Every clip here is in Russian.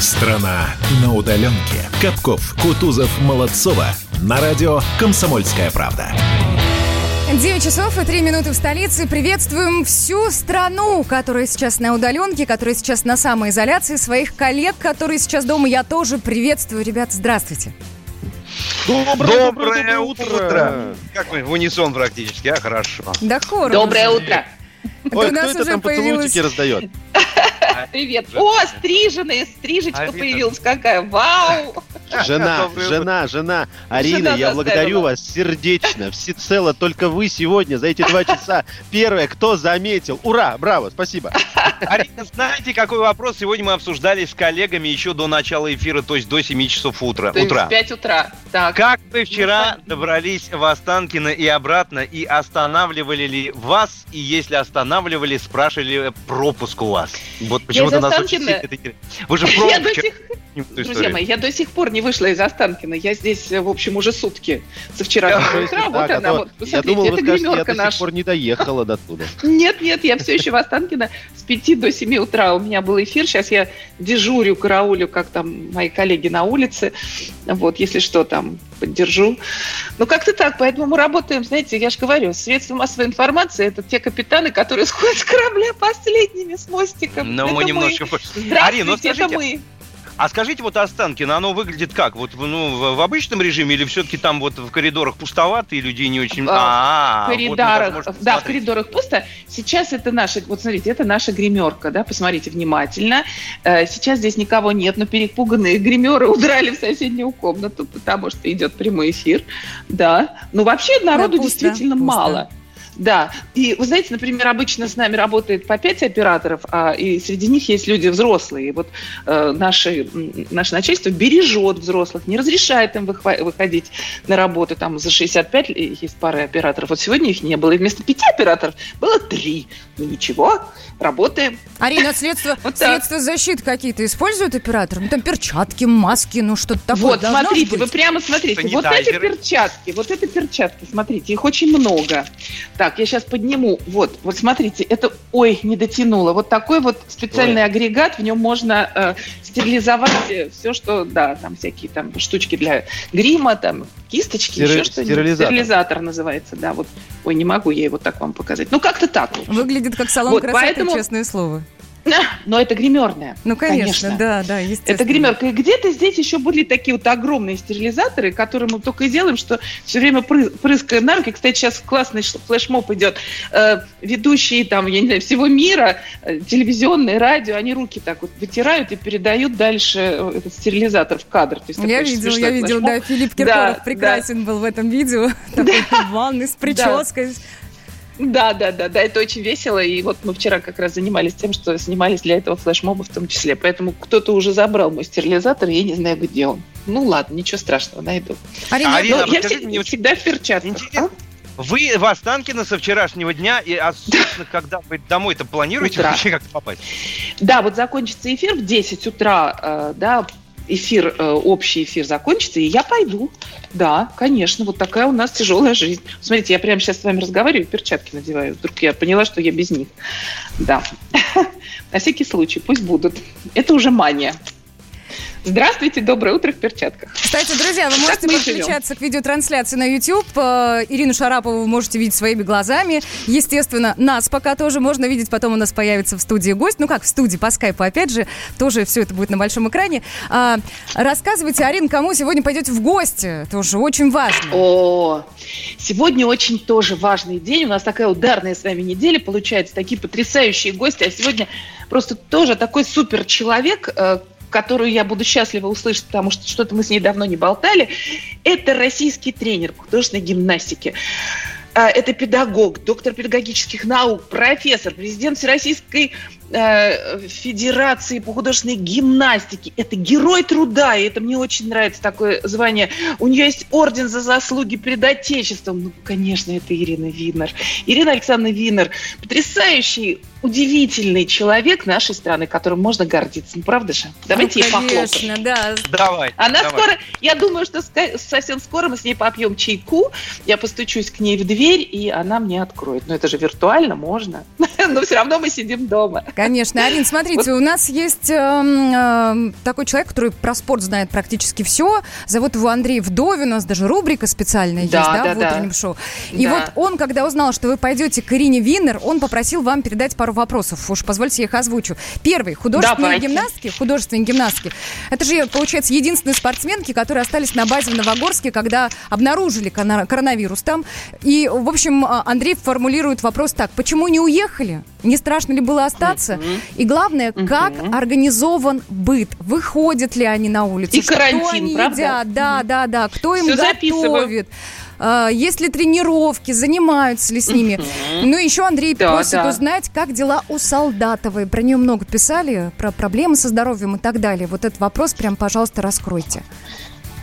Страна на удаленке. Капков, Кутузов, Молодцова. На радио «Комсомольская правда». 9 часов и 3 минуты в столице. Приветствуем всю страну, которая сейчас на удаленке, которая сейчас на самоизоляции, своих коллег, которые сейчас дома. Я тоже приветствую. Ребят, здравствуйте. Доброе, доброе, доброе утро. утро. Как мы в унисон практически, а хорошо. Да хором. Доброе утро. Ой, кто это там появилась... поцелуйчики раздает? Привет. О, стриженная, стрижечка появилась какая. Вау! Жена, жена, жена. Арина, я благодарю вас сердечно, всецело. Только вы сегодня за эти два часа первое, кто заметил. Ура, браво, спасибо. Арина, знаете, какой вопрос сегодня мы обсуждали с коллегами еще до начала эфира, то есть до 7 часов утра. То есть в 5 утра. Так. Как вы вчера добрались в Останкино и обратно, и останавливали ли вас, и если останавливали, спрашивали пропуск у вас? Вот почему-то нас очень сильно... Вы же пробовали Друзья мои, я до сих пор не вышла из Останкина. Я здесь, в общем, уже сутки со вчерашнего утра. Вот она, вот, посмотрите, я думал, это гримерка наша. Я до сих пор не доехала до туда. Нет, нет, я все еще в Останкино с 5 до 7 утра. У меня был эфир. Сейчас я дежурю, караулю, как там мои коллеги на улице. Вот, если что, там поддержу. Ну, как-то так. Поэтому мы работаем, знаете, я же говорю, средства массовой информации – это те капитаны, которые сходят с корабля последними с мостиком. Но это мы немножко... Арина, ну, скажите, это мы. А скажите, вот Останкино, оно выглядит как? Вот ну, в обычном режиме или все-таки там вот в коридорах пустовато и людей не очень... А, в коридорах, вот да, в коридорах пусто. Сейчас это наша, вот смотрите, это наша гримерка, да, посмотрите внимательно. Э, сейчас здесь никого нет, но перепуганные гримеры удрали в соседнюю комнату, потому что идет прямой эфир, да. Ну, вообще народу да, пусто, действительно пусто. мало. Да, и вы знаете, например, обычно с нами работает по пять операторов, а и среди них есть люди взрослые. И вот э, наши, наше начальство бережет взрослых, не разрешает им выходить на работу. Там за 65 есть пара операторов. Вот сегодня их не было. И вместо пяти операторов было три. Ну ничего, работаем. Арина, средства, вот средства защиты какие-то используют оператор? Ну там перчатки, маски, ну что-то такое. Вот, смотрите, быть? вы прямо смотрите. Вот эти перчатки, вот эти перчатки, смотрите, их очень много. Так, так, я сейчас подниму. Вот, вот смотрите, это, ой, не дотянуло. Вот такой вот специальный ой. агрегат, в нем можно э, стерилизовать э, все, что, да, там всякие там штучки для грима, там кисточки, Стери- еще что-нибудь. Стерилизатор. Стерилизатор называется, да. Вот, ой, не могу я его так вам показать. Ну, как-то так. Выглядит как салон вот, красоты, поэтому... честное слово. Но это гримерная. Ну, конечно, конечно. да, да, естественно. Это гримерка. И где-то здесь еще были такие вот огромные стерилизаторы, которые мы только и делаем, что все время прыскаем на руки. Кстати, сейчас классный флешмоб идет. Э, ведущие там, я не знаю, всего мира, э, телевизионные, радио, они руки так вот вытирают и передают дальше э, этот стерилизатор в кадр. То есть, я видел, я видел, да, Филипп Киркоров да, прекрасен да. был в этом видео. Такой ванны с прической. Да, да, да, да, это очень весело. И вот мы вчера как раз занимались тем, что снимались для этого флешмоба в том числе. Поэтому кто-то уже забрал мой стерилизатор, я не знаю, где он. Ну ладно, ничего страшного, найду. Арина, Арина я всегда, мне всегда в перчатках. А? Вы в Останкино со вчерашнего дня, и, а, собственно, когда вы домой-то планируете утра. вообще как-то попасть? Да, вот закончится эфир в 10 утра, э, да, эфир, э, общий эфир закончится, и я пойду. Да, конечно, вот такая у нас тяжелая жизнь. Смотрите, я прямо сейчас с вами разговариваю, перчатки надеваю. Вдруг я поняла, что я без них. Да. На всякий случай, пусть будут. Это уже мания. Здравствуйте, доброе утро в перчатках. Кстати, друзья, вы можете подключаться живем? к видеотрансляции на YouTube. Э, Ирину Шарапову вы можете видеть своими глазами. Естественно, нас пока тоже можно видеть. Потом у нас появится в студии гость. Ну как, в студии по скайпу, опять же. Тоже все это будет на большом экране. А, рассказывайте, Арин, кому сегодня пойдете в гости? Тоже очень важно. О, сегодня очень тоже важный день. У нас такая ударная с вами неделя. Получается, такие потрясающие гости. А сегодня просто тоже такой супер человек, э, которую я буду счастлива услышать, потому что что-то мы с ней давно не болтали, это российский тренер художественной гимнастике. А, это педагог, доктор педагогических наук, профессор, президент Всероссийской э, Федерации по художественной гимнастике. Это герой труда, и это мне очень нравится такое звание. У нее есть орден за заслуги перед Отечеством. Ну, конечно, это Ирина Винер. Ирина Александровна Винер, потрясающий удивительный человек нашей страны, которым можно гордиться. Ну, правда же? Давайте ну, ей Конечно, да. Давай. Она давай. скоро, я думаю, что совсем скоро мы с ней попьем чайку, я постучусь к ней в дверь, и она мне откроет. Но это же виртуально можно. Но все равно мы сидим дома. Конечно. Арин, смотрите, вот. у нас есть э, э, такой человек, который про спорт знает практически все. Зовут его Андрей Вдовин. У нас даже рубрика специальная да, есть, да, да в утреннем да. шоу. И да. вот он, когда узнал, что вы пойдете к Ирине Виннер, он попросил вам передать пару вопросов. Уж позвольте я их озвучу. Первый. Художественные Давайте. гимнастки. Художественные гимнастки. Это же, получается, единственные спортсменки, которые остались на базе в Новогорске, когда обнаружили коронавирус там. И, в общем, а, Андрей формулирует вопрос так. Почему не уехали? Не страшно ли было остаться? И главное, как организован быт? Выходят ли они на улицу? И карантин, Что они правда? едят? Да, да, да. Кто им Все готовит? Записываю. А, есть ли тренировки, занимаются ли с ними. Ну, еще Андрей да, просит да. узнать, как дела у Солдатовой. Про нее много писали, про проблемы со здоровьем и так далее. Вот этот вопрос прям, пожалуйста, раскройте.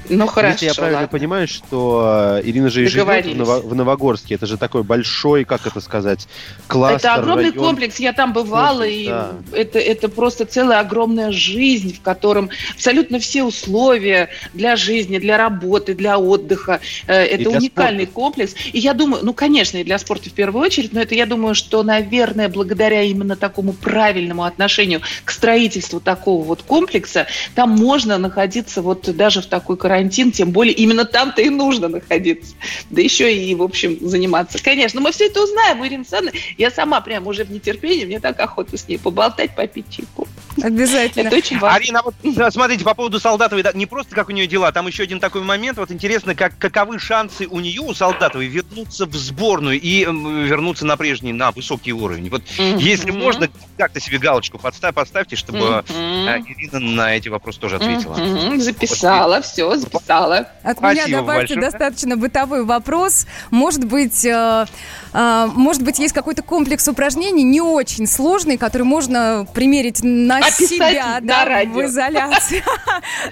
Ну хорошо. Если я правильно ладно. понимаю, что э, Ирина же и живет в, Ново- в Новогорске. Это же такой большой, как это сказать, кластер. Это огромный район. комплекс. Я там бывала, комплекс, и да. это, это просто целая огромная жизнь, в котором абсолютно все условия для жизни, для работы, для отдыха. Э, это уникальный спорта. комплекс. И я думаю, ну, конечно, и для спорта в первую очередь, но это, я думаю, что, наверное, благодаря именно такому правильному отношению к строительству такого вот комплекса, там можно находиться вот даже в такой карантин, тем более именно там-то и нужно находиться. Да еще и, в общем, заниматься. Конечно, мы все это узнаем, Ирина Александровна. Я сама прям уже в нетерпении, мне так охота с ней поболтать, попить чайку. Обязательно. Это очень важно. Арина, вот смотрите, по поводу Солдатовой, не просто как у нее дела, там еще один такой момент, вот интересно, как, каковы шансы у нее, у Солдатовой, вернуться в сборную и вернуться на прежний, на высокий уровень. Вот mm-hmm. если можно, как-то себе галочку подставь, поставьте, чтобы mm-hmm. Ирина на эти вопросы тоже ответила. Mm-hmm. Записала, вот. все, записала. От Спасибо меня добавьте большое. достаточно бытовой вопрос. Может быть, э, э, может быть, есть какой-то комплекс упражнений не очень сложный, который можно примерить на Описать себя да, радио. в изоляции.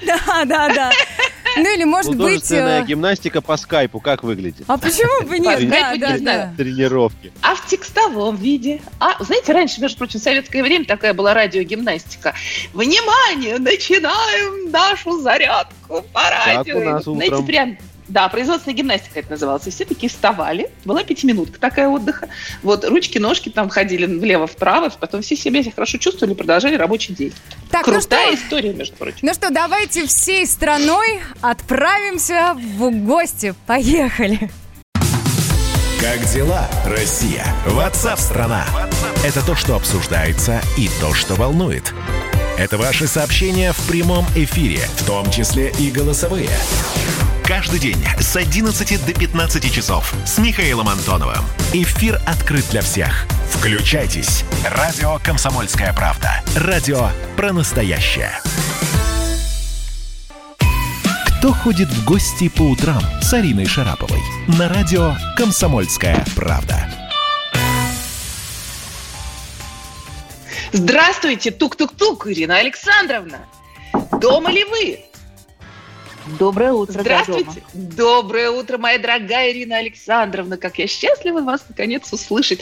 Да, да, да. Ну или может быть... Э, гимнастика по скайпу как выглядит? А почему бы нет? Да, да, да. Тренировки. А в текстовом виде? А, знаете, раньше, между прочим, в советское время такая была радиогимнастика. Внимание, начинаем нашу зарядку по радио. Как у нас утром. Знаете, прям да, производственная гимнастика это называлось. И все такие вставали, была пятиминутка такая отдыха. Вот ручки, ножки там ходили влево-вправо, потом все себя хорошо чувствовали, продолжали рабочий день. Так, ну Крутая ну что, история, между прочим. Ну что, давайте всей страной отправимся в гости. Поехали! Как дела, Россия? Ватсап-страна! Это то, что обсуждается и то, что волнует. Это ваши сообщения в прямом эфире, в том числе и голосовые. Каждый день с 11 до 15 часов с Михаилом Антоновым. Эфир открыт для всех. Включайтесь. Радио «Комсомольская правда». Радио про настоящее. Кто ходит в гости по утрам с Ариной Шараповой? На радио «Комсомольская правда». Здравствуйте, тук-тук-тук, Ирина Александровна. Дома ли вы? Доброе утро. Здравствуйте. Доброе утро, моя дорогая Ирина Александровна. Как я счастлива вас наконец услышать.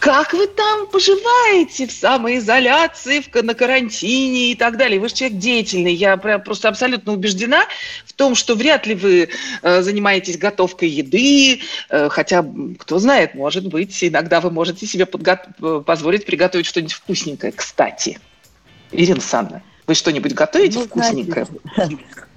Как вы там поживаете в самоизоляции, в, на карантине и так далее? Вы же человек деятельный. Я прям просто абсолютно убеждена в том, что вряд ли вы э, занимаетесь готовкой еды, э, хотя, кто знает, может быть, иногда вы можете себе подго- позволить приготовить что-нибудь вкусненькое. Кстати, Ирина Александровна, вы что-нибудь готовите ну, вкусненькое? Знаете,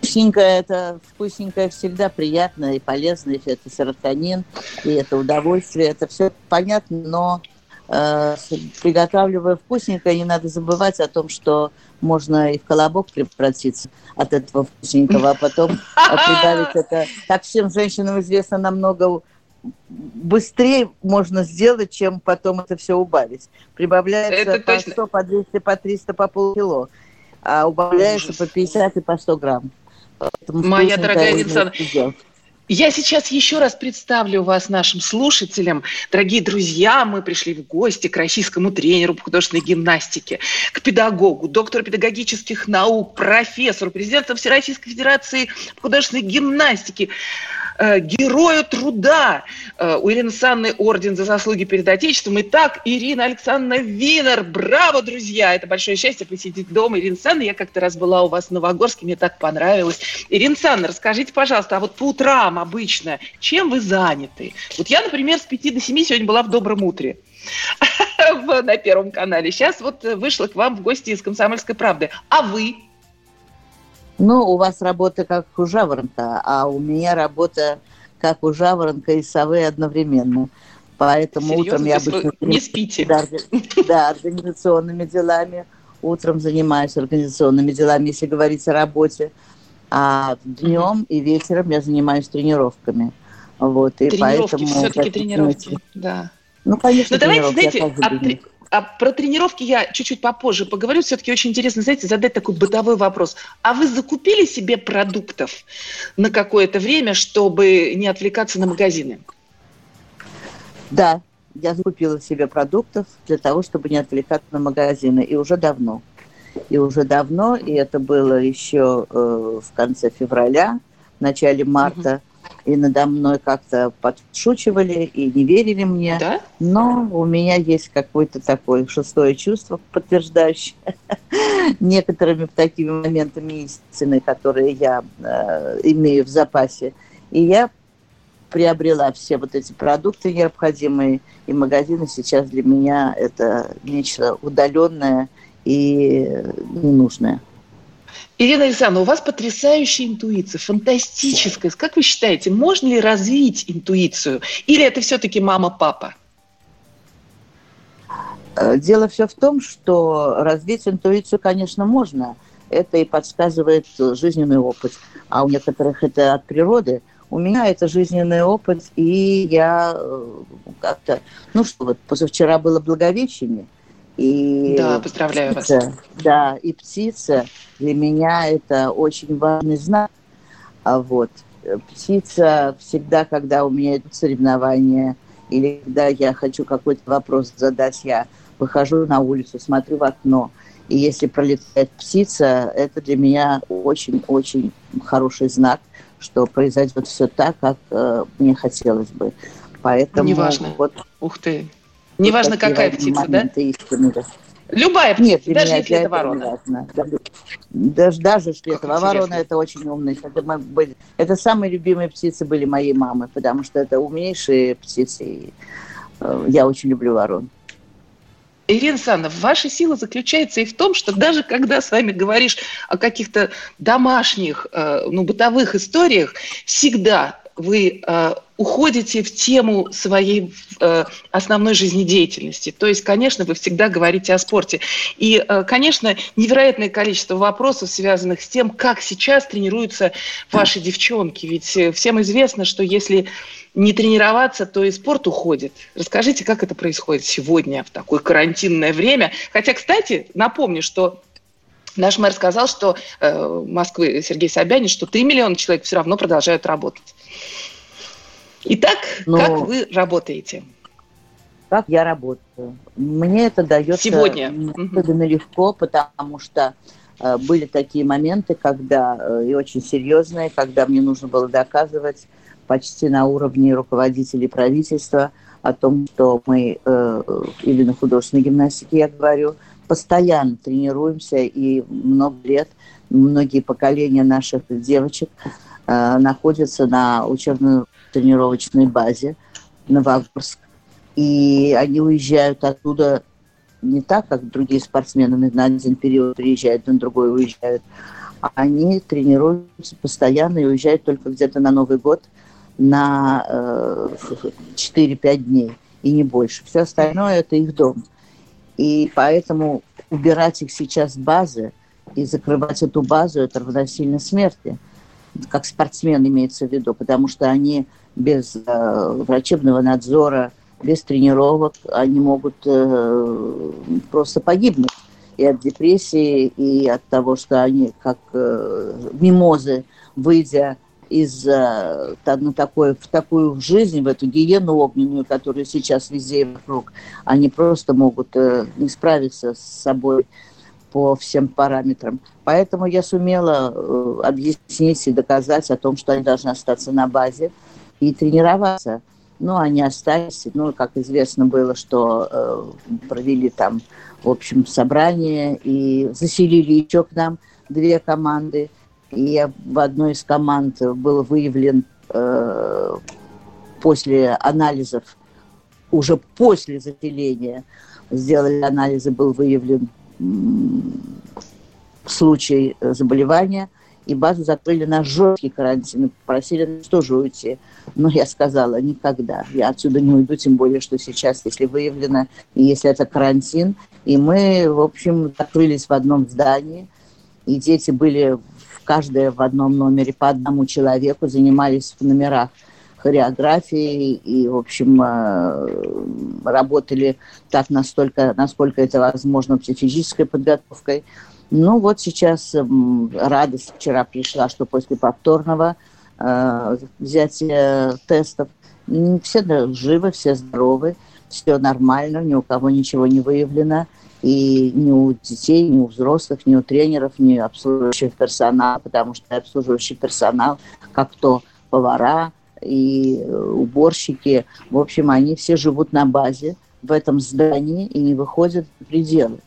Вкусненькое это вкусненькое всегда приятно и полезно, и это серотонин, и это удовольствие, это все понятно, но э, приготавливая вкусненькое, не надо забывать о том, что можно и в колобок превратиться от этого вкусненького, а потом прибавить это. Так всем женщинам известно намного быстрее можно сделать, чем потом это все убавить. Прибавляется это по точно. 100, по 200, по 300, по полкило, а убавляется Ужас. по 50 и по 100 грамм. Моя дорогая Винсан, я сейчас еще раз представлю вас нашим слушателям. Дорогие друзья, мы пришли в гости к российскому тренеру по художественной гимнастике, к педагогу, доктору педагогических наук, профессору, президенту Всероссийской Федерации по художественной гимнастике, э, герою труда. Э, у Ирины Санны орден за заслуги перед Отечеством. Итак, Ирина Александровна Винер. Браво, друзья! Это большое счастье посетить дом Ирины Санны. Я как-то раз была у вас в Новогорске, мне так понравилось. Ирина Санна, расскажите, пожалуйста, а вот по утрам обычно чем вы заняты? Вот я, например, с 5 до 7 сегодня была в Добром утре на Первом канале. Сейчас вот вышла к вам в гости из «Комсомольской правды». А вы? Ну, у вас работа как у жаворонка, а у меня работа как у жаворонка и совы одновременно. Поэтому Серьезно? утром я обычно... Не спите? Да, да, организационными делами. Утром занимаюсь организационными делами, если говорить о работе. А днем и вечером я занимаюсь тренировками. Вот, и тренировки, поэтому... все-таки тренировки, да. Ну, конечно, Но давайте, знаете, а, а про тренировки я чуть-чуть попозже поговорю. Все-таки очень интересно, знаете, задать такой бытовой вопрос. А вы закупили себе продуктов на какое-то время, чтобы не отвлекаться на магазины? Да, я закупила себе продуктов для того, чтобы не отвлекаться на магазины. И уже давно. И уже давно, и это было еще э, в конце февраля, в начале марта, и надо мной как-то подшучивали и не верили мне. Да? Но у меня есть какое-то такое шестое чувство, подтверждающее некоторыми такими моментами истины, которые я э, имею в запасе. И я приобрела все вот эти продукты необходимые, и магазины сейчас для меня это нечто удаленное и ненужное. Ирина Александровна, у вас потрясающая интуиция, фантастическая. Как вы считаете, можно ли развить интуицию? Или это все-таки мама-папа? Э, дело все в том, что развить интуицию, конечно, можно. Это и подсказывает жизненный опыт. А у некоторых это от природы. У меня это жизненный опыт, и я э, как-то... Ну что, вот позавчера было Благовещение – и да, поздравляю птица, вас. Да, и птица для меня это очень важный знак. А вот птица всегда, когда у меня идут соревнования, или когда я хочу какой-то вопрос задать, я выхожу на улицу, смотрю в окно, и если пролетает птица, это для меня очень-очень хороший знак, что произойдет все так, как э, мне хотелось бы. Поэтому Неважно. Вот, Ух ты. Неважно, какая птица, да? Истины. Любая птица, Нет, даже если это ворона. Даже, даже если это ворона, это очень умные. Это, мы были, это самые любимые птицы были моей мамы, потому что это умнейшие птицы. И, э, я очень люблю ворон. Ирина Александровна, ваша сила заключается и в том, что даже когда с вами говоришь о каких-то домашних, э, ну, бытовых историях, всегда вы э, уходите в тему своей э, основной жизнедеятельности. То есть, конечно, вы всегда говорите о спорте. И, э, конечно, невероятное количество вопросов, связанных с тем, как сейчас тренируются ваши девчонки. Ведь э, всем известно, что если не тренироваться, то и спорт уходит. Расскажите, как это происходит сегодня, в такое карантинное время. Хотя, кстати, напомню, что Наш мэр сказал, что э, Москвы Сергей Собянин, что 3 миллиона человек все равно продолжают работать. Итак, Но... как вы работаете? Как я работаю? Мне это дается сегодня особенно легко, потому что э, были такие моменты, когда э, и очень серьезные, когда мне нужно было доказывать почти на уровне руководителей правительства о том, что мы э, или на художественной гимнастике, я говорю, постоянно тренируемся и много лет многие поколения наших девочек э, находятся на учебно-тренировочной базе Новогорск. И они уезжают оттуда не так, как другие спортсмены на один период приезжают, на другой уезжают. Они тренируются постоянно и уезжают только где-то на Новый год на э, 4-5 дней и не больше. Все остальное – это их дом. И поэтому убирать их сейчас с базы и закрывать эту базу – это равносильно смерти, как спортсмен имеется в виду, потому что они без э, врачебного надзора, без тренировок, они могут э, просто погибнуть и от депрессии, и от того, что они как э, мимозы, выйдя из на такое, в такую жизнь, в эту гиену огненную, которая сейчас везде вокруг, они просто могут э, не справиться с собой по всем параметрам. Поэтому я сумела э, объяснить и доказать о том, что они должны остаться на базе, и тренироваться. Ну, они остались. Ну, как известно было, что э, провели там, в общем, собрание и заселили еще к нам две команды. И в одной из команд был выявлен э, после анализов, уже после заселения, сделали анализы, был выявлен случай заболевания, и базу закрыли на жесткий карантин, попросили нас тоже уйти. Но я сказала, никогда, я отсюда не уйду, тем более, что сейчас, если выявлено, и если это карантин, и мы, в общем, закрылись в одном здании, и дети были в каждое в одном номере по одному человеку, занимались в номерах хореографией и, в общем, э, работали так настолько, насколько это возможно, психической подготовкой. Ну вот сейчас радость вчера пришла, что после повторного э, взятия тестов все живы, все здоровы, все нормально, ни у кого ничего не выявлено. И ни у детей, ни у взрослых, ни у тренеров, ни у обслуживающего персонала, потому что обслуживающий персонал, как то повара и уборщики, в общем, они все живут на базе в этом здании и не выходят в пределы.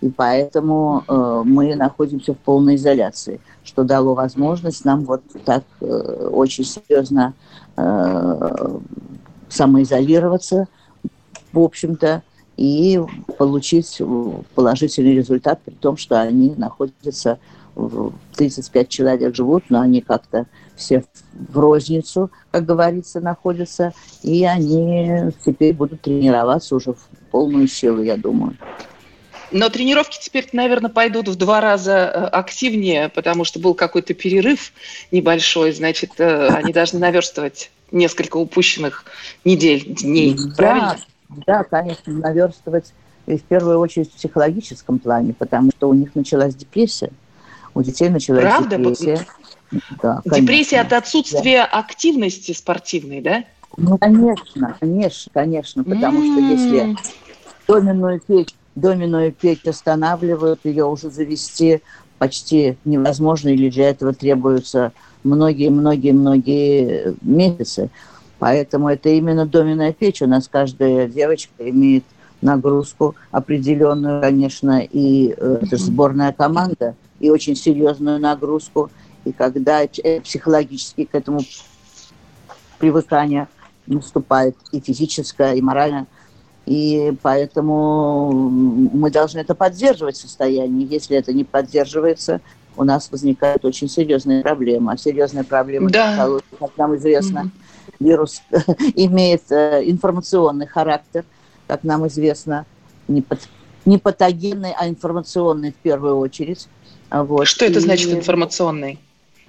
И поэтому э, мы находимся в полной изоляции, что дало возможность нам вот так э, очень серьезно э, самоизолироваться, в общем-то, и получить положительный результат, при том, что они находятся, 35 человек живут, но они как-то все в розницу, как говорится, находятся, и они теперь будут тренироваться уже в полную силу, я думаю. Но тренировки теперь, наверное, пойдут в два раза э, активнее, потому что был какой-то перерыв небольшой, значит, э, они должны наверстывать несколько упущенных недель, дней, да, правильно? Да, конечно, наверстывать в первую очередь в психологическом плане, потому что у них началась депрессия, у детей началась Правда? депрессия. Да, депрессия от отсутствия да. активности спортивной, да? Ну, конечно, конечно, конечно, потому mm-hmm. что если доменную печь доменную печь останавливают, ее уже завести почти невозможно, или для этого требуются многие-многие-многие месяцы. Поэтому это именно доменная печь. У нас каждая девочка имеет нагрузку определенную, конечно, и э, это сборная команда, и очень серьезную нагрузку. И когда э, психологически к этому привыкание наступает и физическое, и моральное, и поэтому мы должны это поддерживать состояние. Если это не поддерживается, у нас возникает очень серьезная проблема. А серьезная проблема, да. как нам известно, mm-hmm. Вирус имеет э, информационный характер, как нам известно, не, пат, не патогенный, а информационный в первую очередь. Вот. Что это значит информационный?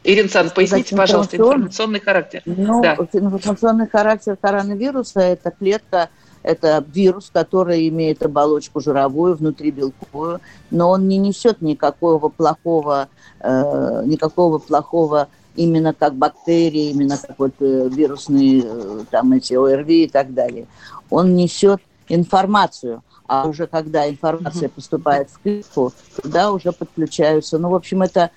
Ирина Александровна, поясните, пожалуйста, информационный характер. Ну, да. информационный характер коронавируса – это клетка, это вирус, который имеет оболочку жировую, внутри белковую, но он не несет никакого плохого, э, никакого плохого именно как бактерии, именно как вот вирусные э, там эти ОРВИ и так далее. Он несет информацию, а уже когда информация поступает в клетку, туда уже подключаются. Ну, в общем, это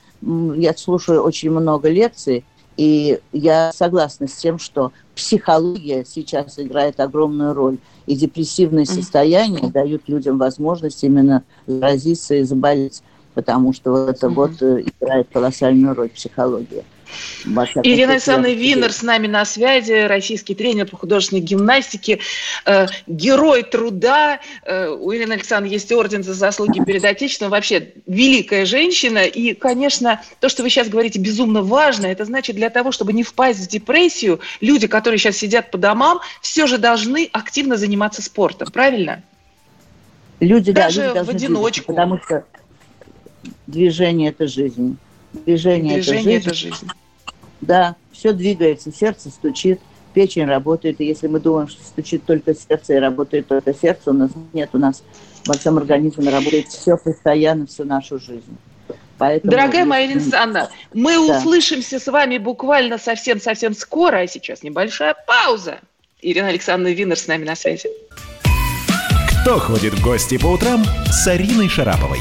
я слушаю очень много лекций, и я согласна с тем, что психология сейчас играет огромную роль. И депрессивные состояния mm-hmm. дают людям возможность именно заразиться и заболеть, потому что вот это mm-hmm. вот э, играет колоссальную роль психология. Ирина Александровна Винер с нами на связи, российский тренер по художественной гимнастике, э, герой труда. Э, у Ирины Александровны есть орден за заслуги перед Отечеством. Вообще великая женщина. И, конечно, то, что вы сейчас говорите, безумно важно. Это значит, для того, чтобы не впасть в депрессию, люди, которые сейчас сидят по домам, все же должны активно заниматься спортом. Правильно? Люди, Даже да, люди в одиночку. Двигаться, потому что движение – это жизнь. Движение, Движение это жизнь. это жизнь. Да, все двигается, сердце стучит, печень работает. И если мы думаем, что стучит только сердце и работает только сердце, у нас нет, у нас во всем организме работает все постоянно, всю нашу жизнь. Поэтому... Дорогая моя Александра, мы да. услышимся с вами буквально совсем-совсем скоро, а сейчас небольшая пауза. Ирина Александровна Винер с нами на связи. Кто ходит в гости по утрам с Ариной Шараповой?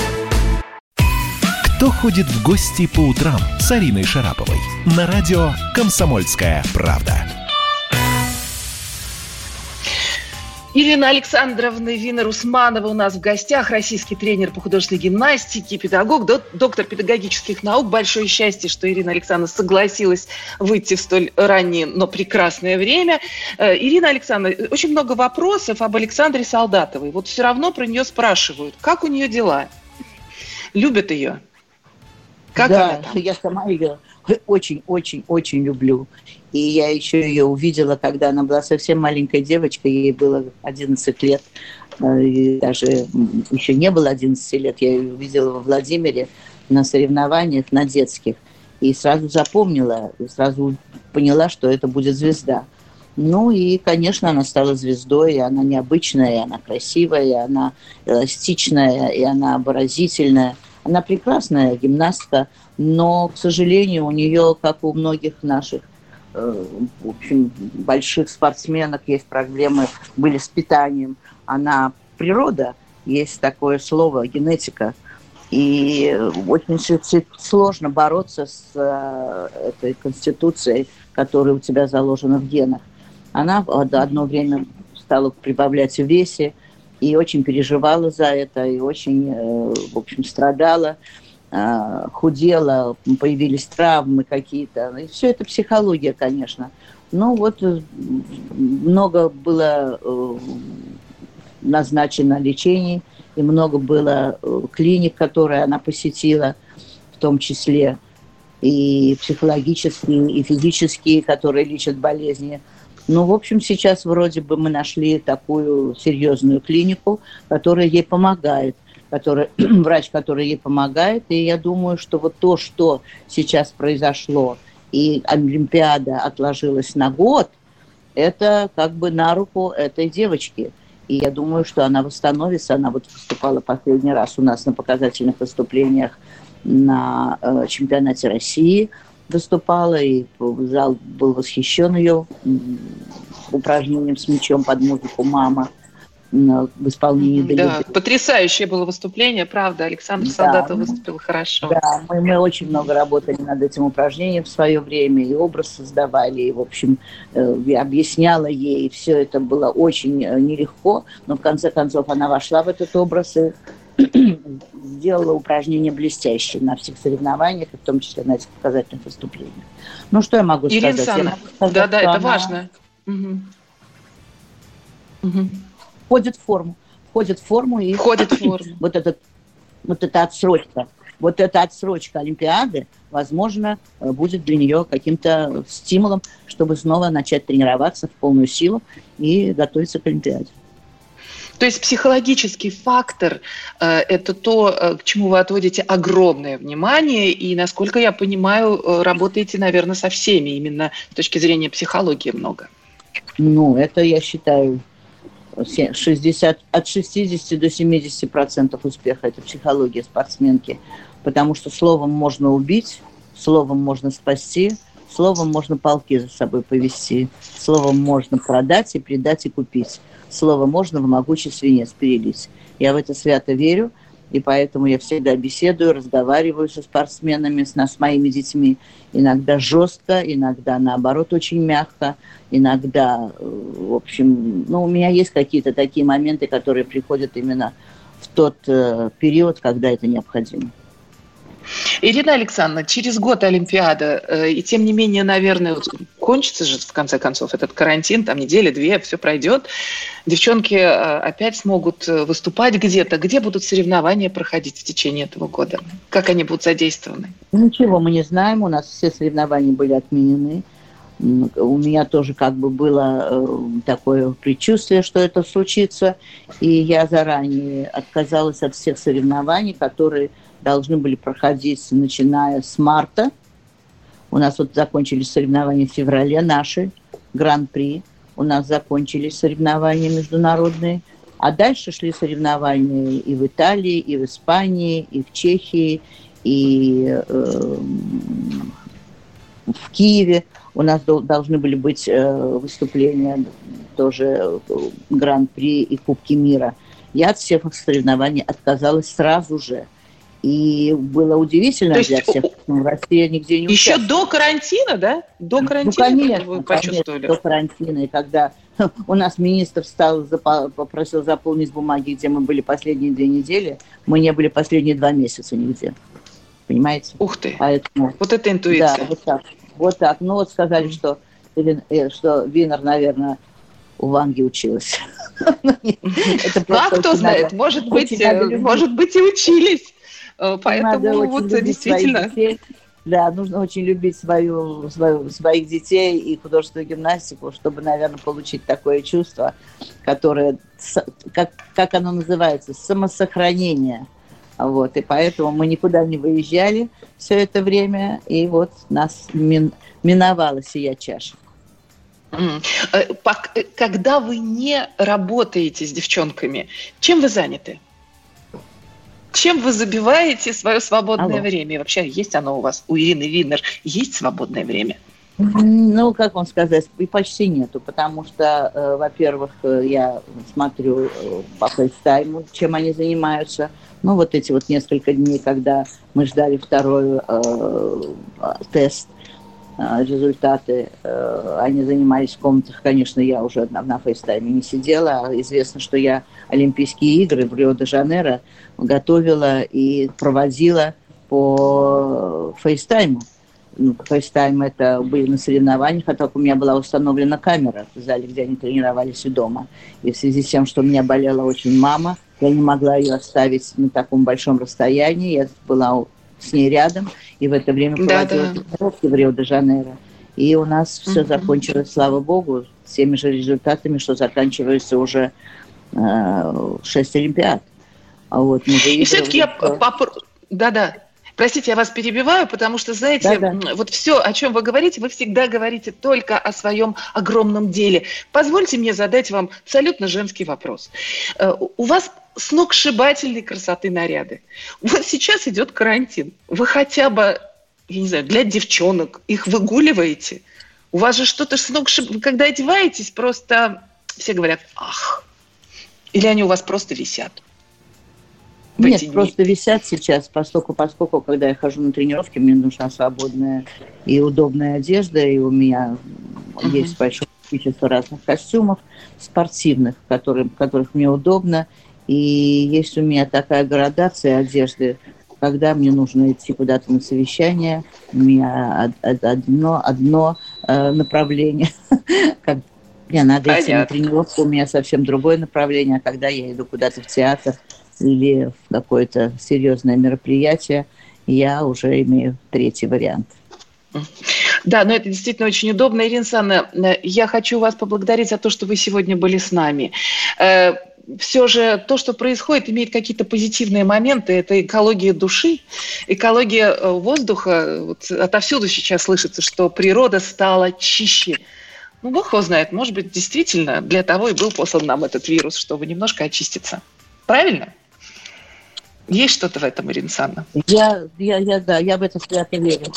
Кто ходит в гости по утрам с Ариной Шараповой? На радио «Комсомольская правда». Ирина Александровна Вина Русманова у нас в гостях, российский тренер по художественной гимнастике, педагог, доктор педагогических наук. Большое счастье, что Ирина Александровна согласилась выйти в столь раннее, но прекрасное время. Э, Ирина Александровна, очень много вопросов об Александре Солдатовой. Вот все равно про нее спрашивают, как у нее дела? Любят ее? Как да, я сама ее очень-очень-очень люблю. И я еще ее увидела, когда она была совсем маленькой девочкой, ей было 11 лет, э, и даже еще не было 11 лет, я ее увидела во Владимире на соревнованиях, на детских, и сразу запомнила, и сразу поняла, что это будет звезда. Ну и, конечно, она стала звездой, и она необычная, и она красивая, и она эластичная, и она выразительная. Она прекрасная гимнастка, но, к сожалению, у нее, как у многих наших Э, в общем, больших спортсменок есть проблемы, были с питанием. Она природа, есть такое слово, генетика. И очень сложно бороться с э, этой конституцией, которая у тебя заложена в генах. Она одно время стала прибавлять в весе и очень переживала за это, и очень, э, в общем, страдала. А, худела, появились травмы какие-то. И все это психология, конечно. Ну вот э, много было э, назначено лечений, и много было клиник, которые она посетила, в том числе и психологические, и физические, которые лечат болезни. Ну, в общем, сейчас вроде бы мы нашли такую серьезную клинику, которая ей помогает – который, врач, который ей помогает. И я думаю, что вот то, что сейчас произошло, и Олимпиада отложилась на год, это как бы на руку этой девочки. И я думаю, что она восстановится. Она вот выступала последний раз у нас на показательных выступлениях на э, чемпионате России выступала, и зал был восхищен ее упражнением с мячом под музыку «Мама» в исполнении Да, потрясающее было выступление, правда. Александр да, Солдатов выступил хорошо. Да, мы, мы очень много работали над этим упражнением в свое время, и образ создавали, и, в общем, э, объясняла ей, все это было очень э, нелегко, но в конце концов она вошла в этот образ и сделала упражнение блестящее на всех соревнованиях, в том числе на этих показательных выступлениях. Ну, что я могу Ирина сказать? Ирина да, да, это она... важно. Угу. Угу входит в форму. Входит в форму и... Входит в форму. Вот, этот, вот эта отсрочка. Вот эта отсрочка Олимпиады, возможно, будет для нее каким-то стимулом, чтобы снова начать тренироваться в полную силу и готовиться к Олимпиаде. То есть психологический фактор э, – это то, э, к чему вы отводите огромное внимание, и, насколько я понимаю, э, работаете, наверное, со всеми, именно с точки зрения психологии много. Ну, это, я считаю, 60, от 60 до 70 процентов успеха – это психология спортсменки, потому что словом можно убить, словом можно спасти, словом можно полки за собой повести, словом можно продать и предать и купить, словом можно в могучий свинец перелить. Я в это свято верю, и поэтому я всегда беседую, разговариваю со спортсменами, с, с моими детьми, иногда жестко, иногда наоборот очень мягко, иногда, э, в общем, ну, у меня есть какие-то такие моменты, которые приходят именно в тот э, период, когда это необходимо. Ирина Александровна, через год Олимпиада, э, и тем не менее, наверное, кончится же в конце концов этот карантин, там неделя-две, все пройдет. Девчонки э, опять смогут э, выступать где-то. Где будут соревнования проходить в течение этого года? Как они будут задействованы? Ничего мы не знаем, у нас все соревнования были отменены. У меня тоже как бы было такое предчувствие, что это случится, и я заранее отказалась от всех соревнований, которые должны были проходить, начиная с марта. У нас вот закончились соревнования в феврале, наши, гран-при. у нас закончились соревнования международные, а дальше шли соревнования и в Италии, и в Испании, и в Чехии, и э, в Киеве. У нас должны были быть э, выступления тоже э, Гран-при и Кубки мира. Я от всех соревнований отказалась сразу же. И было удивительно есть, для всех, ну, Россия нигде не Еще до карантина, да? До карантина ну, конечно, вы почувствовали? Конечно, до карантина. И когда у нас министр встал, попросил заполнить бумаги, где мы были последние две недели, мы не были последние два месяца нигде. Понимаете? Ух ты! Поэтому, вот это интуиция. Да, вот так. Вот так. Ну вот сказали, что, э, что Винер, наверное, у Ванги училась. А кто знает, может быть, э, может быть и учились. Э, поэтому вот действительно... Да, нужно очень любить свою, свою, своих детей и художественную гимнастику, чтобы, наверное, получить такое чувство, которое, как, как оно называется, самосохранение. Вот, и поэтому мы никуда не выезжали все это время, и вот нас мин, миновала сия чаша. Э, когда вы не работаете с девчонками, чем вы заняты? Чем вы забиваете свое свободное Алло. время? И вообще, есть оно у вас, у Ирины Винер, есть свободное время? Ну, как вам сказать, и почти нету, потому что, э, во-первых, э, я смотрю э, по FaceTime у, чем они занимаются. Ну, вот эти вот несколько дней, когда мы ждали второй э, тест – а, результаты. Э, они занимались в комнатах, конечно, я уже на, на FaceTime е не сидела. Известно, что я Олимпийские игры в Рио-де-Жанейро готовила и проводила по FaceTime у. Ну, FaceTime это были на соревнованиях, а так у меня была установлена камера в зале, где они тренировались у дома. И в связи с тем, что у меня болела очень мама, я не могла ее оставить на таком большом расстоянии. Я была с ней рядом, и в это время да, проводила тренировки в Рио-де-Жанейро. И у нас все закончилось, слава богу, с теми же результатами, что заканчивается уже э, 6 Олимпиад. А вот мы и все-таки я попр... Да-да. Простите, я вас перебиваю, потому что, знаете, да, да. вот все, о чем вы говорите, вы всегда говорите только о своем огромном деле. Позвольте мне задать вам абсолютно женский вопрос. Э, у вас сногсшибательной красоты наряды. Вот сейчас идет карантин. Вы хотя бы, я не знаю, для девчонок их выгуливаете? У вас же что-то сногсшиб... Когда одеваетесь, просто все говорят «ах». Или они у вас просто висят? Нет, просто висят сейчас, поскольку, поскольку, когда я хожу на тренировки, мне нужна свободная и удобная одежда, и у меня uh-huh. есть большое количество разных костюмов спортивных, которые, которых мне удобно, и есть у меня такая градация одежды, когда мне нужно идти куда-то на совещание, у меня одно, одно э, направление. Мне надо Понятно. идти на тренировку, у меня совсем другое направление. А когда я иду куда-то в театр или в какое-то серьезное мероприятие, я уже имею третий вариант. Да, но это действительно очень удобно. Ирина Санна, э, я хочу вас поблагодарить за то, что вы сегодня были с нами. Все же то, что происходит, имеет какие-то позитивные моменты. Это экология души, экология э, воздуха. Вот отовсюду сейчас слышится, что природа стала чище. Ну, Бог его знает, может быть, действительно для того и был послан нам этот вирус, чтобы немножко очиститься. Правильно? Есть что-то в этом, Ирина Санна? Я, я, я, да, я в это свято верю.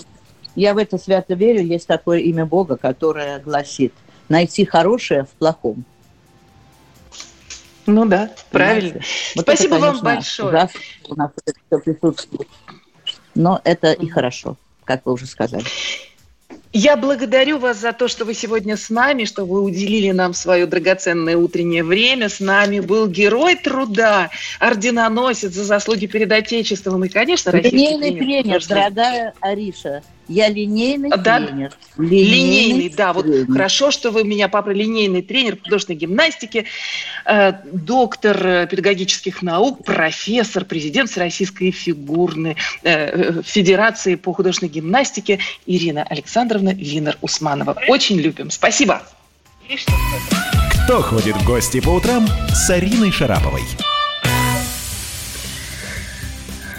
Я в это свято верю. Есть такое имя Бога, которое гласит найти хорошее в плохом. Ну да, правильно. Вот Спасибо это, конечно, вам большое. У нас это все присутствует. Но это и хорошо, как вы уже сказали. Я благодарю вас за то, что вы сегодня с нами, что вы уделили нам свое драгоценное утреннее время. С нами был герой труда, орденоносец за заслуги перед Отечеством и, конечно, российский тренер, тренер дорогая Ариша. Я линейный да, тренер. Линейный, линейный да. Вот хорошо, что вы меня папа линейный тренер художественной гимнастики, э, доктор э, педагогических наук, профессор, президент Всероссийской фигурной э, Федерации по художественной гимнастике Ирина Александровна Винер-Усманова. Очень любим. Спасибо. Кто ходит в гости по утрам с Ариной Шараповой?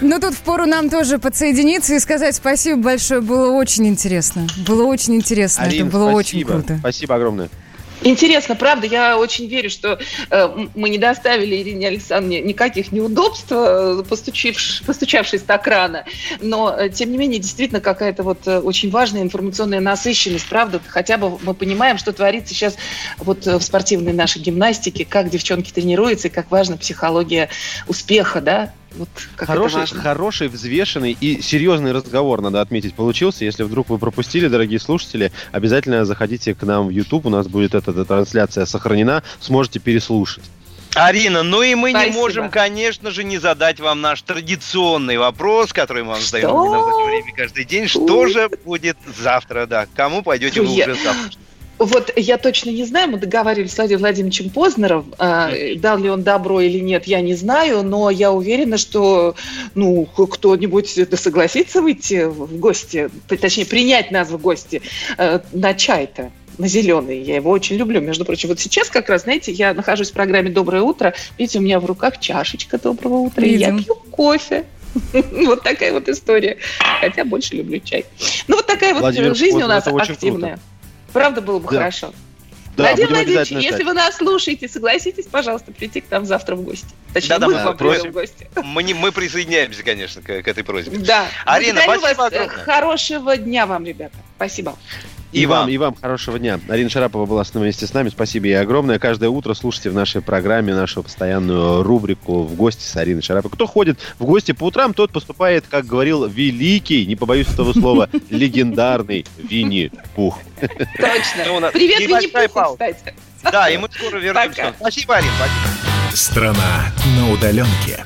Ну, тут впору нам тоже подсоединиться и сказать спасибо большое. Было очень интересно. Было очень интересно. Арина, Это было спасибо. очень круто. Спасибо огромное. Интересно, правда, я очень верю, что э, мы не доставили Ирине Александровне никаких неудобств, э, постучивш, постучавшись так рано. Но, э, тем не менее, действительно какая-то вот э, очень важная информационная насыщенность, правда. Хотя бы мы понимаем, что творится сейчас вот э, в спортивной нашей гимнастике, как девчонки тренируются и как важна психология успеха, да, вот как хороший, хороший, взвешенный и серьезный разговор, надо отметить, получился. Если вдруг вы пропустили, дорогие слушатели, обязательно заходите к нам в YouTube. У нас будет эта, эта трансляция сохранена. Сможете переслушать. Арина, ну и мы Спасибо. не можем, конечно же, не задать вам наш традиционный вопрос, который мы вам Что? задаем время каждый день. Что же будет завтра, да? Кому пойдете вы уже завтра? Вот я точно не знаю, мы договаривались с Владимиром Владимировичем Познером, э, дал ли он добро или нет, я не знаю, но я уверена, что ну, кто-нибудь согласится выйти в гости, точнее, принять нас в гости э, на чай-то на зеленый. Я его очень люблю. Между прочим, вот сейчас как раз, знаете, я нахожусь в программе «Доброе утро». Видите, у меня в руках чашечка «Доброго утра», и я пью кофе. Вот такая вот история. Хотя больше люблю чай. Ну, вот такая вот жизнь у нас активная. Правда было бы да. хорошо. Да, Владимир Владимирович, если вы нас слушаете, согласитесь, пожалуйста, прийти к нам завтра в гости. Точнее, да, мы да, к просим. в гости. Мы, не, мы присоединяемся, конечно, к, к этой просьбе. Да. Арина, Благодарю спасибо вас. Огромное. Хорошего дня вам, ребята. Спасибо. И, и вам, и вам хорошего дня. Арина Шарапова была снова вместе с нами. Спасибо ей огромное. Каждое утро слушайте в нашей программе нашу постоянную рубрику «В гости с Ариной Шараповой». Кто ходит в гости по утрам, тот поступает, как говорил великий, не побоюсь этого слова, легендарный Винни-Пух. Точно. Ну, Привет, Винни-Пуху, кстати. Да, и мы скоро вернемся. Спасибо, Арина. Страна на удаленке.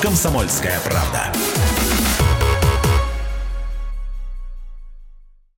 «Комсомольская правда».